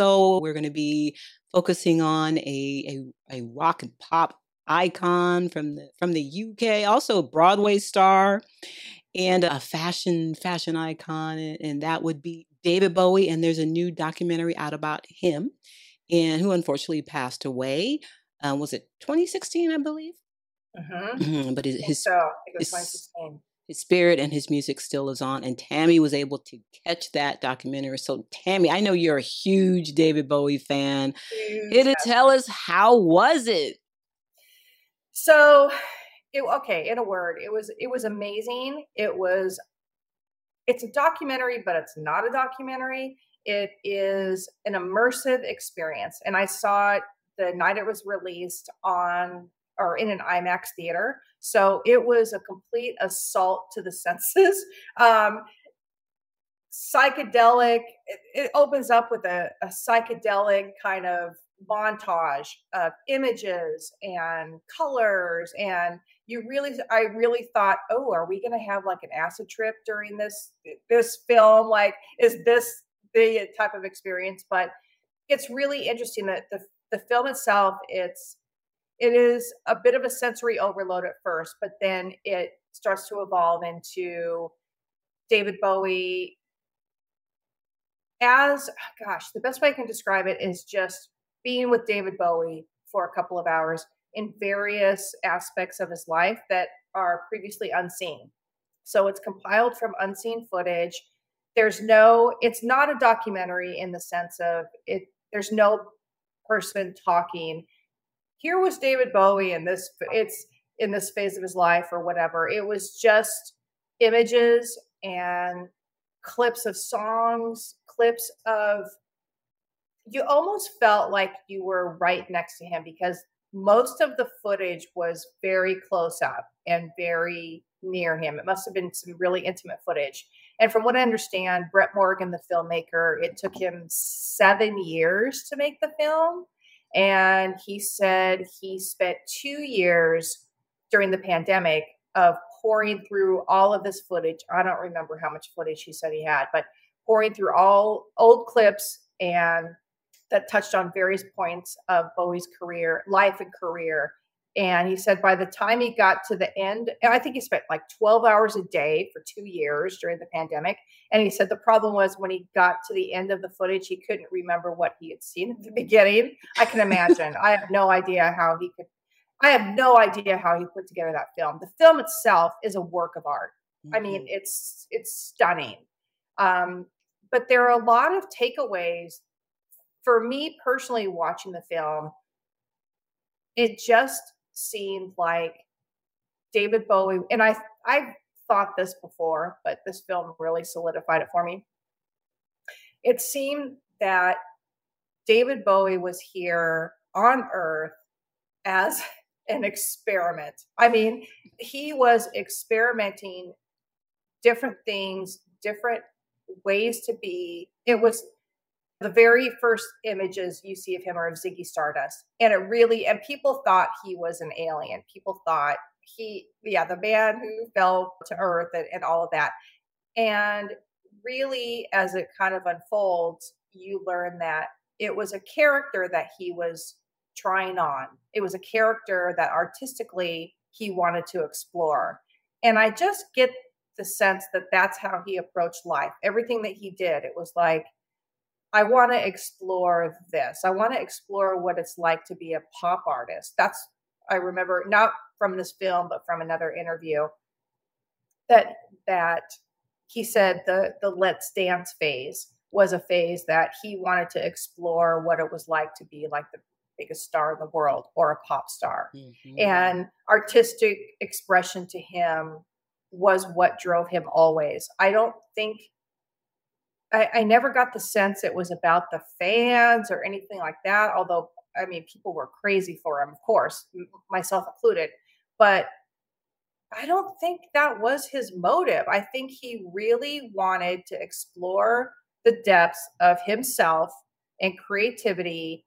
also, we're going to be focusing on a, a, a rock and pop icon from the from the UK, also a Broadway star and a fashion fashion icon and that would be David Bowie and there's a new documentary out about him and who unfortunately passed away. Um, was it 2016, I believe? Mm-hmm. but his his, so, his, his spirit and his music still is on. And Tammy was able to catch that documentary. So Tammy, I know you're a huge David Bowie fan. Huge, Hit it, yes. tell us how was it? So, it, okay, in a word, it was it was amazing. It was it's a documentary, but it's not a documentary. It is an immersive experience, and I saw it the night it was released on or in an IMAX theater. So it was a complete assault to the senses. Um, psychedelic. It, it opens up with a, a psychedelic kind of montage of images and colors and you really i really thought oh are we going to have like an acid trip during this this film like is this the type of experience but it's really interesting that the the film itself it's it is a bit of a sensory overload at first but then it starts to evolve into david bowie as gosh the best way i can describe it is just being with David Bowie for a couple of hours in various aspects of his life that are previously unseen. So it's compiled from unseen footage. There's no, it's not a documentary in the sense of it, there's no person talking. Here was David Bowie in this, it's in this phase of his life or whatever. It was just images and clips of songs, clips of you almost felt like you were right next to him because most of the footage was very close up and very near him. It must have been some really intimate footage. And from what I understand, Brett Morgen, the filmmaker, it took him seven years to make the film. And he said he spent two years during the pandemic of pouring through all of this footage. I don't remember how much footage he said he had, but pouring through all old clips and that touched on various points of Bowie's career, life and career. And he said by the time he got to the end, I think he spent like 12 hours a day for two years during the pandemic. And he said the problem was when he got to the end of the footage, he couldn't remember what he had seen at the beginning. I can imagine. I have no idea how he could, I have no idea how he put together that film. The film itself is a work of art. Mm-hmm. I mean, it's it's stunning. Um, but there are a lot of takeaways for me personally watching the film it just seemed like david bowie and i i thought this before but this film really solidified it for me. It seemed that david bowie was here on earth as an experiment. I mean he was experimenting different things different ways to be. It was the very first images you see of him are of Ziggy Stardust. And it really, and people thought he was an alien. People thought he, yeah, the man who fell to earth and, and all of that. And really, as it kind of unfolds, you learn that it was a character that he was trying on. It was a character that artistically he wanted to explore. And I just get the sense that that's how he approached life. Everything that he did, it was like, I want to explore this. I want to explore what it's like to be a pop artist. That's I remember not from this film, but from another interview that that he said the the let's dance phase was a phase that he wanted to explore what it was like to be like the biggest star in the world or a pop star. Mm-hmm. And artistic expression to him was what drove him always. I don't think I, I never got the sense it was about the fans or anything like that. Although, I mean, people were crazy for him, of course, myself included. But I don't think that was his motive. I think he really wanted to explore the depths of himself and creativity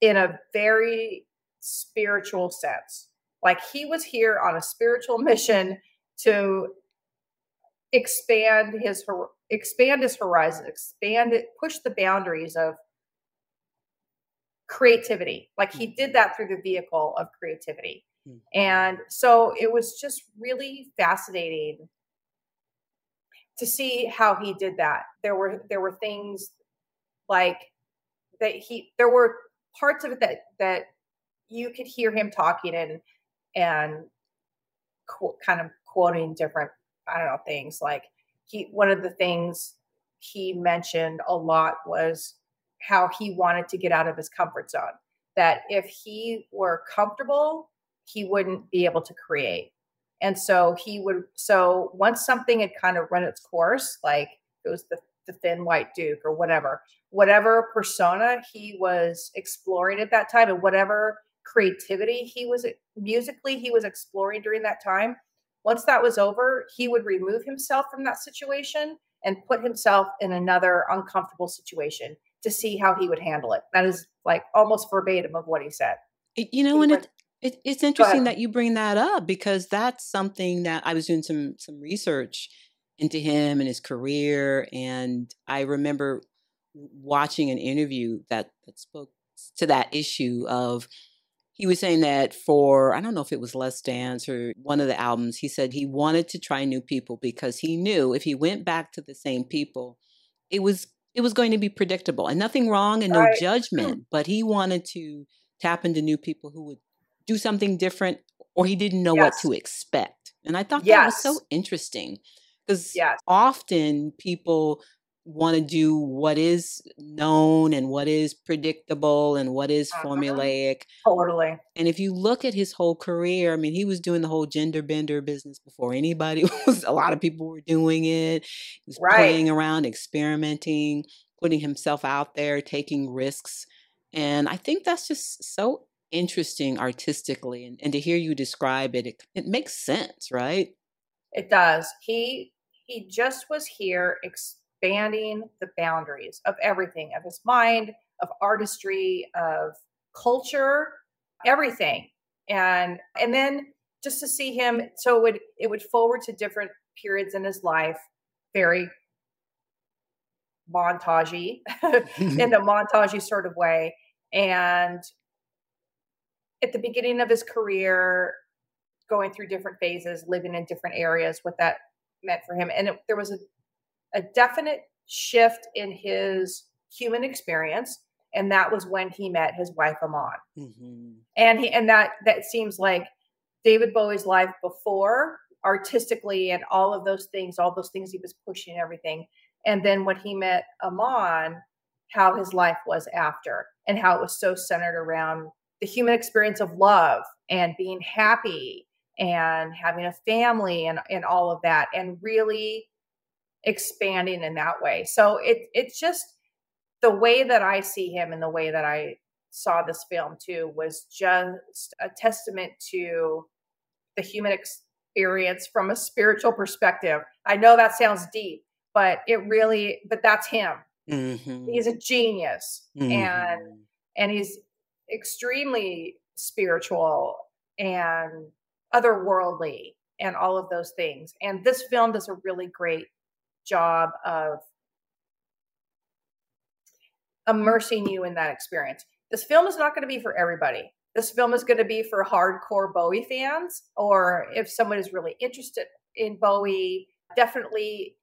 in a very spiritual sense. Like he was here on a spiritual mission to expand his expand his horizon, expand it, push the boundaries of creativity. Like he did that through the vehicle of creativity. Mhm. And so it was just really fascinating to see how he did that. There were there were things like that he there were parts of it that that you could hear him talking and and qu- kind of quoting different I don't know things like he one of the things he mentioned a lot was how he wanted to get out of his comfort zone that if he were comfortable he wouldn't be able to create. And so he would so once something had kind of run its course like it was the, the thin white duke or whatever whatever persona he was exploring at that time and whatever creativity he was musically he was exploring during that time once that was over he would remove himself from that situation and put himself in another uncomfortable situation to see how he would handle it. That is like almost verbatim of what he said. You know, He and went- it, it it's interesting that you bring that up because that's something that I was doing some some research into him and his career, and I remember watching an interview that that spoke to that issue of he was saying that for I don't know if it was Let's Dance or one of the albums, he said he wanted to try new people because he knew if he went back to the same people, it was it was going to be predictable and nothing wrong and no Right. Hmm. judgment, but he wanted to tap into new people who would do something different or he didn't know what to expect. And I thought that was so interesting because yes often people want to do what is known and what is predictable and what is Uh-huh. formulaic. totally And if you look at his whole career, I mean, he was doing the whole gender bender business before anybody was. A lot of people were doing it. He was Right. playing around, experimenting, putting himself out there, taking risks. And I think that's just so interesting artistically. And, and to hear you describe it, it, it makes sense, right? It does. He he just was here expanding the boundaries of everything, of his mind, of artistry, of culture, everything. And and then just to see him so it would it would forward to different periods in his life, very montagey in a montagey sort of way. And at the beginning of his career, going through different phases, living in different areas, what that meant for him. And it, there was a, a definite shift in his human experience. And that was when he met his wife, Iman. Mhm. And he, and that, that seems like David Bowie's life before artistically and all of those things, all those things he was pushing everything. And then when he met Iman, how his life was after and how it was so centered around the human experience of love and being happy and having a family and, and all of that and really expanding in that way. So it it's just the way that I see him and the way that I saw this film too was just a testament to the human experience from a spiritual perspective. I know that sounds deep, but it really but that's him. Mhm. He's a genius and Mhm. and he's extremely spiritual and otherworldly and all of those things. And this film does a really great job of immersing you in that experience. This film is not going to be for everybody. This film is going to be for hardcore Bowie fans, or if someone is really interested in Bowie, definitely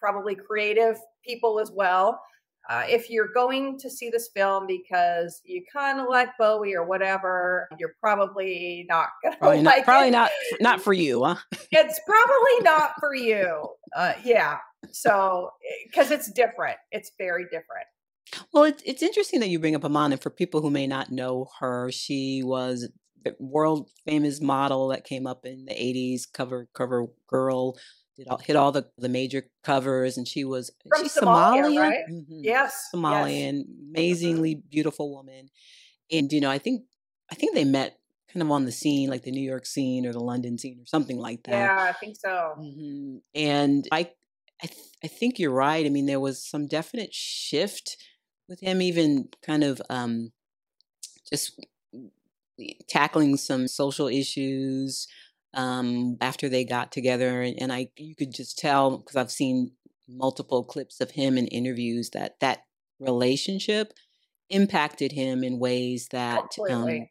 probably creative people as well. Uh, if you're going to see this film because you kind of like Bowie or whatever, you're probably not gonna Probably not. like Probably it. not. Not for you, huh? It's probably not for you. Uh, yeah. So because it's different, it's very different. Well, it's it's interesting that you bring up Iman, and for people who may not know her, she was a world famous model that came up in the '80s, cover cover girl, did all, hit all the the major covers, and she was From she's Somalia, Somalian, right? Mhm. Yes. yes. Somalian, amazingly beautiful woman, and you know, I think I think they met kind of on the scene, like the New York scene or the London scene or something like that. Yeah, I think so. hmm And I, I, th- I think you're right. I mean, there was some definite shift with him, even kind of um, just tackling some social issues um, after they got together, and, and I, you could just tell because I've seen multiple clips of him in interviews that that relationship impacted him in ways that um.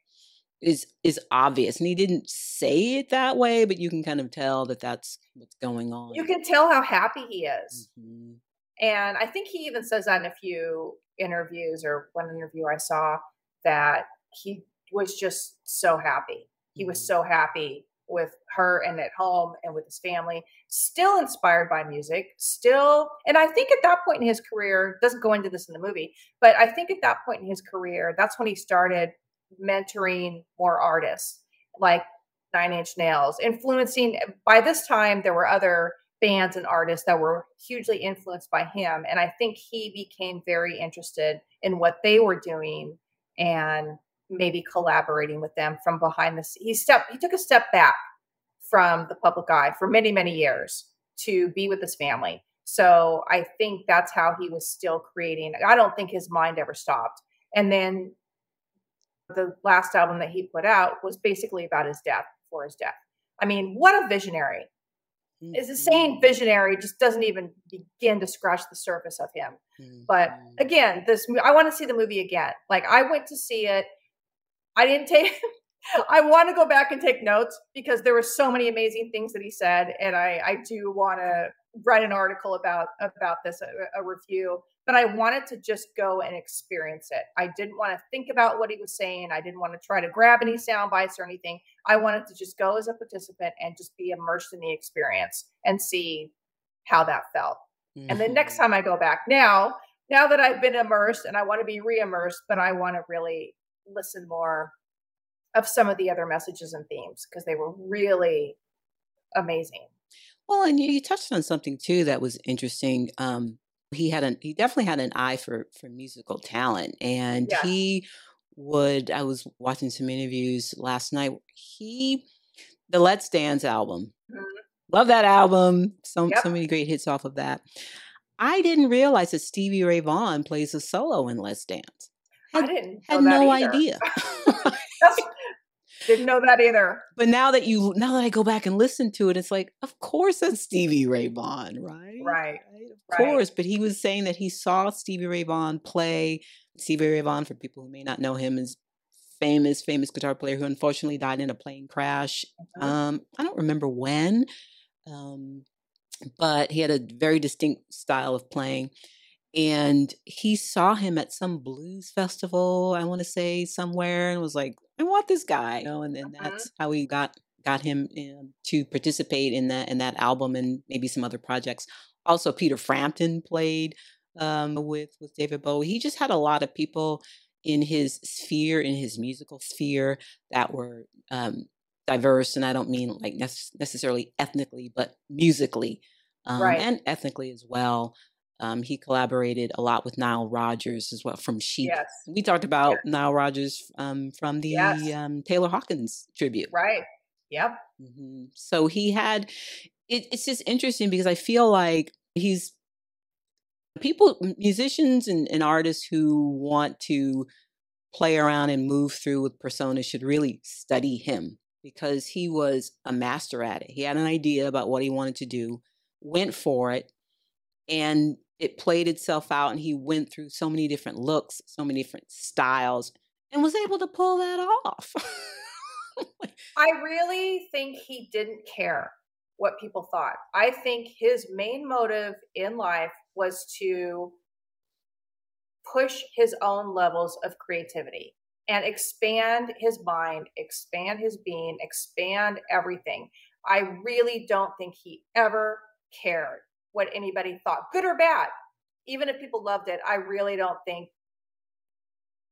Is is obvious. And he didn't say it that way, but you can kind of tell that that's what's going on. You can tell how happy he is. Mhm. And I think he even says that in a few interviews or one interview I saw that he was just so happy. He was Mhm. so happy with her and at home and with his family, still inspired by music, still. And I think at that point in his career, doesn't go into this in the movie, but I think at that point in his career, that's when he started mentoring more artists like Nine Inch Nails, influencing. By this time, there were other bands and artists that were hugely influenced by him. And I think he became very interested in what they were doing and maybe collaborating with them from behind the scenes. He stepped, he took a step back from the public eye for many, many years to be with his family. So I think that's how he was still creating. I don't think his mind ever stopped. And then the last album that he put out was basically about his death, for his death. I mean, what a visionary. Is a saying Mhm. visionary just doesn't even begin to scratch the surface of him. But Mhm. again, this I want to see the movie again. Like I went to see it. I didn't take I want to go back and take notes because there were so many amazing things that he said and I I do want to write an article about about this a, a review, but I wanted to just go and experience it. I didn't want to think about what he was saying. I didn't want to try to grab any sound bites or anything. I wanted to just go as a participant and just be immersed in the experience and see how that felt. And the next time I go back, now, now that I've been immersed and I want to be re-immersed, but I want to really listen more of some of the other messages and themes because they were really amazing. Well, and you, you touched on something too that was interesting. Um, he had an he definitely had an eye for for musical talent, and Yes. he would. I was watching some interviews last night. He the Let's Dance album. Mhm. Love that album. So Yep. so many great hits off of that. I didn't realize that Stevie Ray Vaughan plays a solo in Let's Dance. I Had didn't know had no either. idea. didn't know that either. But now that you now that I go back and listen to it, it's like, of course that's Stevie Ray Vaughan, right? Right. Of Right. course. But he was saying that he saw Stevie Ray Vaughan play. Stevie Ray Vaughan, for people who may not know him, is famous, famous guitar player who unfortunately died in a plane crash. Mhm. Um, I don't remember when. Um, but he had a very distinct style of playing. And he saw him at some blues festival, I want to say somewhere, and was like, I want this guy. You know, and then Mhm. that's how he got got him um, to participate in that in that album and maybe some other projects. Also, Peter Frampton played um, with with David Bowie. He just had a lot of people in his sphere, in his musical sphere, that were um, diverse. And I don't mean like nec- necessarily ethnically, but musically um, Right. and ethnically as well. Um, he collaborated a lot with Nile Rodgers as well from Chic. Yes. We talked about Nile Rodgers um, from the Yes. um, Taylor Hawkins tribute. Right. Yep. hmm So he had. It, it's just interesting because I feel like he's people, musicians and, and artists who want to play around and move through with personas should really study him because he was a master at it. He had an idea about what he wanted to do, went for it, and it played itself out. And he went through so many different looks, so many different styles, and was able to pull that off. I really think he didn't care what people thought. I think his main motive in life was to push his own levels of creativity and expand his mind, expand his being, expand everything. I really don't think he ever cared what anybody thought, good or bad. Even if people loved it, I really don't think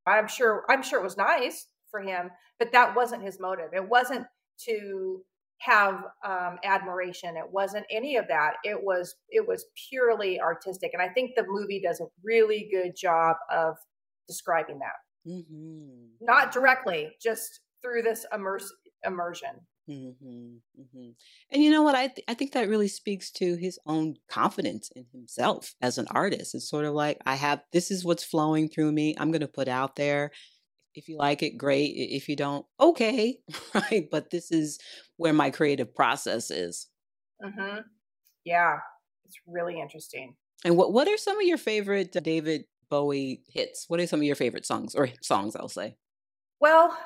I'm sure I'm sure it was nice for him, but that wasn't his motive. It wasn't to have um, admiration. It wasn't any of that. It was it was purely artistic, and I think the movie does a really good job of describing that. hmm Not directly, just through this immerse, immersion. Hmm hmm And you know what? I th- I think that really speaks to his own confidence in himself as an artist. It's sort of like I have this is what's flowing through me. I'm going to put out there. If you like it, great. If you don't, okay, right. But this is where my creative process is. hmm Yeah, it's really interesting. And what what are some of your favorite David Bowie hits? What are some of your favorite songs or songs? I'll say. Well,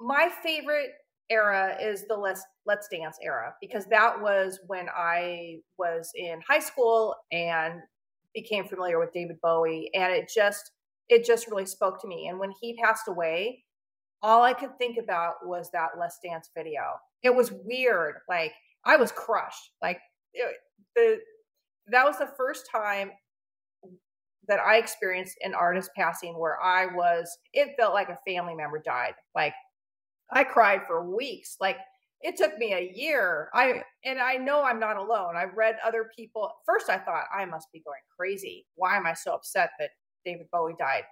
my favorite era is the Let's Let's Dance era because that was when I was in high school and became familiar with David Bowie, and it just it just really spoke to me. And when he passed away, all I could think about was that Let's Dance video. It was weird. Like I was crushed. Like it, the that was the first time that I experienced an artist passing where I was. It felt like a family member died. Like I cried for weeks. Like it took me a year. I and I know I'm not alone. I've read other people. First, I thought I must be going crazy. Why am I so upset that David Bowie died?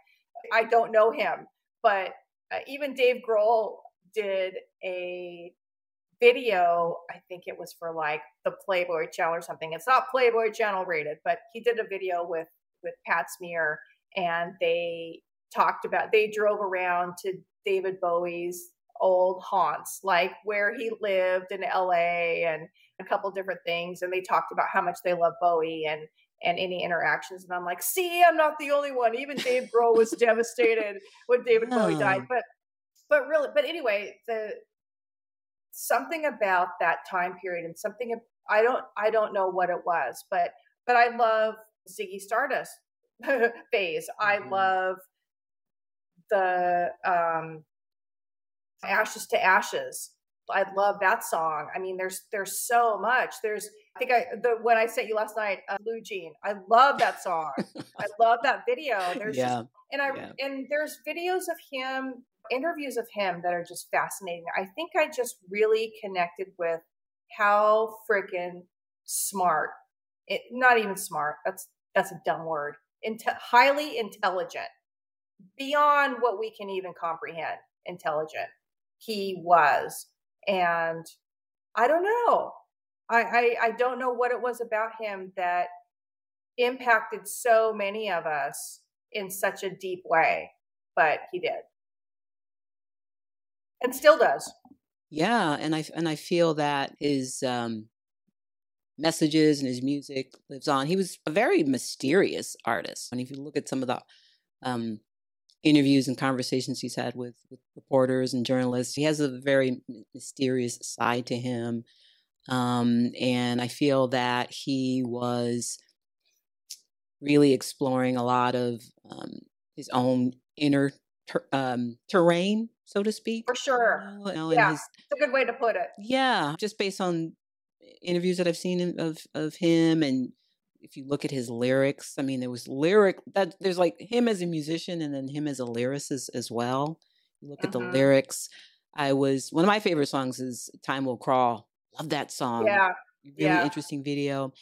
I don't know him, but uh, even Dave Grohl did a video. I think it was for like the Playboy Channel or something. It's not Playboy Channel rated, but he did a video with with Pat Smear, and they talked about. They drove around to David Bowie's old haunts, like where he lived in LA and a couple different things. And they talked about how much they love Bowie and and any interactions. And I'm like, see, I'm not the only one. Even Dave Grohl was devastated when David Bowie died. But but really, but anyway, the something about that time period and something I don't I don't know what it was, but but I love Ziggy Stardust phase. I mm-hmm. love the um ashes to ashes. I love that song. I mean there's there's so much. There's i think i the when i sent you last night uh, blue jean i love that song. I love that video. There's yeah. just and i yeah. and there's videos of him interviews of him that are just fascinating. I think i just really connected with how freaking smart it not even smart that's that's a dumb word Inte- highly intelligent beyond what we can even comprehend intelligent he was. And I don't know. I, I, I don't know what it was about him that impacted so many of us in such a deep way, but he did. And still does. Yeah, and I and I feel that his um messages and his music lives on. He was a very mysterious artist. And if you look at some of the um interviews and conversations he's had with, with reporters and journalists. He has a very mysterious side to him. Um, and I feel that he was really exploring a lot of um, his own inner ter- um, terrain, so to speak. For sure. You know, yeah, his, it's a good way to put it. Yeah, just based on interviews that I've seen of of him and if you look at his lyrics, I mean, there was lyric that there's like him as a musician and then him as a lyricist as well. You look uh-huh. at the mm-hmm. lyrics. I was one of my favorite songs is "Time Will Crawl." Love that song. Yeah, really yeah. interesting video.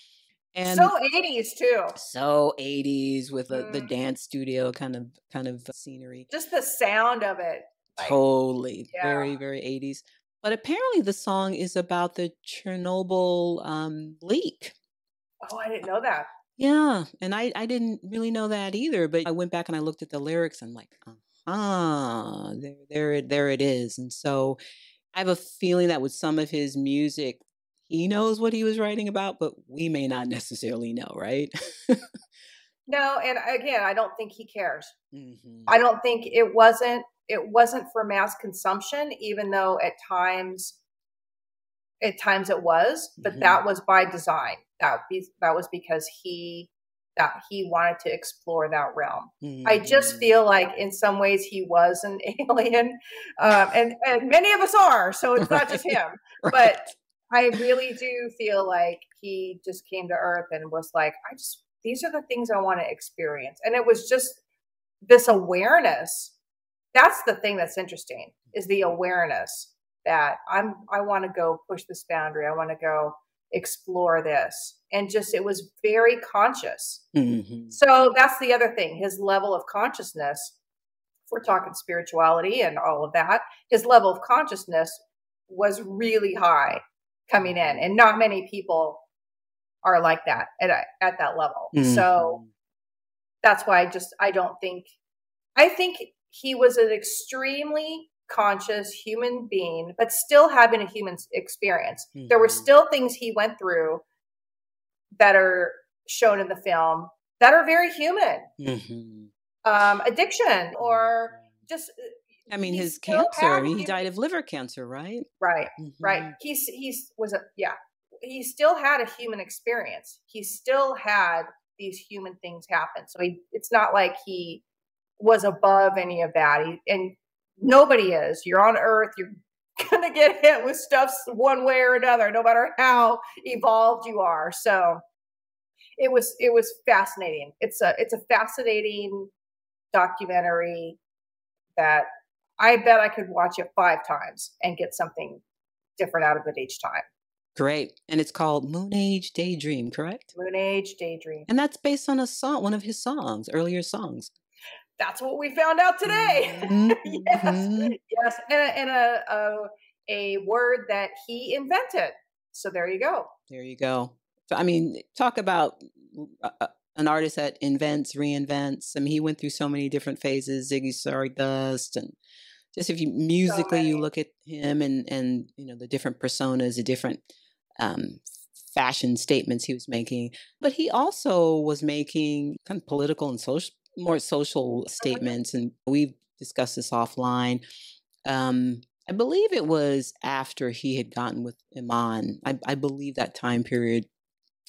And so 80s too. So 80s with a, the Mm. dance studio kind of kind of scenery. Just the sound of it. like, Totally, yeah. very very 80s. But apparently, the song is about the Chernobyl um, leak. Oh, I didn't know that. Yeah, and I I didn't really know that either, but I went back and I looked at the lyrics and like, ah, there there it there it is. And so I have a feeling that with some of his music, he knows what he was writing about, but we may not necessarily know, right? No, and again, I don't think he cares. hmm I don't think it wasn't it wasn't for mass consumption, even though at times at times it was, but hmm that was by design. That be, that was because he that he wanted to explore that realm. I just hmm feel like in some ways he was an alien, um, and and many of us are. So it's not just Right, him, but. I really do feel like he just came to Earth and was like, I just these are the things I want to experience, and it was just this awareness. That's the thing that's interesting is the awareness that I'm I want to go push this boundary. I want to go explore this. And just it was very conscious. hmm So that's the other thing, his level of consciousness. If we're talking spirituality and all of that, his level of consciousness was really high coming in. And not many people are like that at at that level. So hmm that's why I just I don't think I think he was an extremely conscious human being, but still having a human experience. There were hmm still things he went through that are shown in the film that are very human. hmm um, addiction or just. Uh, I mean, his cancer. I mean, he died of liver cancer, right? Right, right. Mhm. He's he's was a yeah. He still had a human experience. He still had these human things happen. So he, it's not like he was above any of that. He, and nobody is. You're on Earth. You're gonna get hit with stuff one way or another, no matter how evolved you are. So it was it was fascinating. It's a it's a fascinating documentary that I bet I could watch it five times and get something different out of it each time. Great. And it's called Moonage Daydream, correct? Moonage Daydream. And that's based on a song, one of his songs, earlier songs. That's what we found out today. Mhm, yes, mhm. yes, and, a, and a, a a word that he invented. So there you go. There you go. So, I mean, talk about uh, uh, an artist that invents, reinvents. I mean, he went through so many different phases, Ziggy Stardust, and just if you musically you look at him and and you know the different personas, the different um, fashion statements he was making, but he also was making kind of political and social, more social statements, and we've discussed this offline. Um, I believe it was after he had gotten with Iman. I, I believe that time period.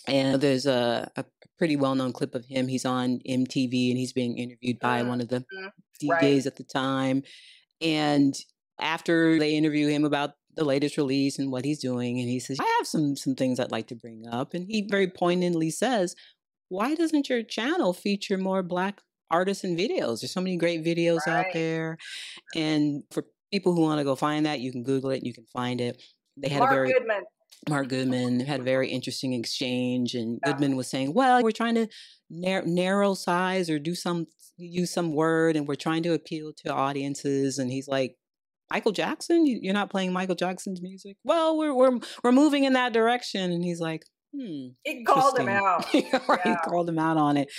And there's a, a pretty well known clip of him. He's on MTV and he's being interviewed by Mm, one of the DJs right. at the time. And after they interview him about the latest release and what he's doing, and he says, I have some some things I'd like to bring up. And he very poignantly says, Why doesn't your channel feature more black artists and videos? There's so many great videos out there. And for people who want to go find that, you can Google it, you can find it. They had Mark a very Goodman. Mark Goodman had a very interesting exchange, and Yeah. Goodman was saying, "Well, we're trying to nar- narrow size or do some use some word, and we're trying to appeal to audiences." And he's like, "Michael Jackson? You- You're not playing Michael Jackson's music? Well, we're we're we're moving in that direction." And he's like, "Hmm." He called him out. right, Yeah. called him out on it.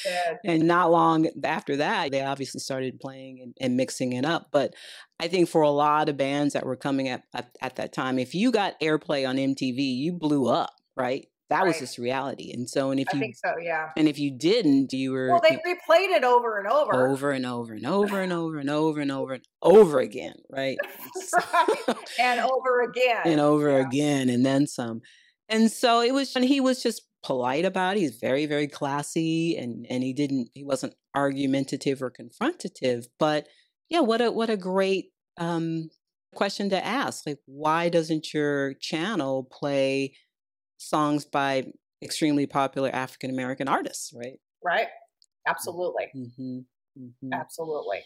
And not long after that, they obviously started playing and, and mixing it up. But I think for a lot of bands that were coming at, at, at that time, if you got airplay on MTV, you blew up, right? That was just reality. And so, and if I you think so. Yeah. and if you didn't, you were Well, they you- replayed it over and over. over and over and over and over and over and over and over again, right? right. And over again. and over Yeah. again and then some. And so it was and he was just polite about it. He's very, very classy and and he didn't he wasn't argumentative or confrontative. But yeah, what a what a great um question to ask. Like why doesn't your channel play songs by extremely popular African American artists, right? Right. Absolutely. hmm hmm Absolutely.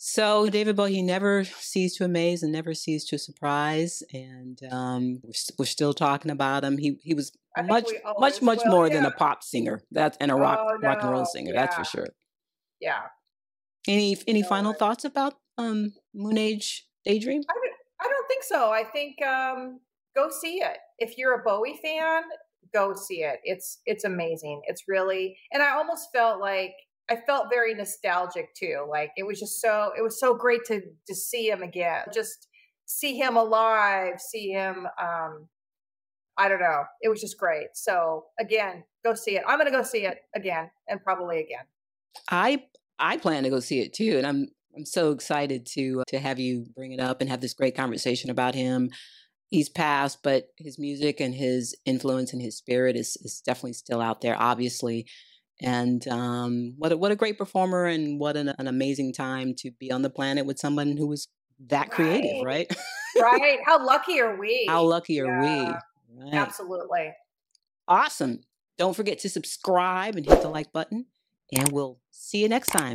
So David Bowie, never ceased to amaze and never ceased to surprise, and um, we're, st- we're still talking about him. He he was much much much will, more than a pop singer. That's and a rock Oh, rock and roll no, singer. That's for sure. Yeah. Any any No, final I- thoughts about um, Moonage Daydream? I don't, I don't think so. I think um, go see it. If you're a Bowie fan, go see it. It's it's amazing. It's really and I almost felt like I felt very nostalgic too. Like it was just so it was so great to to see him again. Just see him alive, see him um I don't know. It was just great. So again, go see it. I'm gonna go see it again and probably again. I I plan to go see it too, and I'm I'm so excited to to have you bring it up and have this great conversation about him. He's passed, but his music and his influence and his spirit is is definitely still out there, obviously. And um, what a, what a great performer, and what an, an amazing time to be on the planet with someone who was that creative, right? Right? How lucky are we? How lucky are Yeah, we? Right. Absolutely. Awesome. Don't forget to subscribe and hit the like button, and we'll see you next time.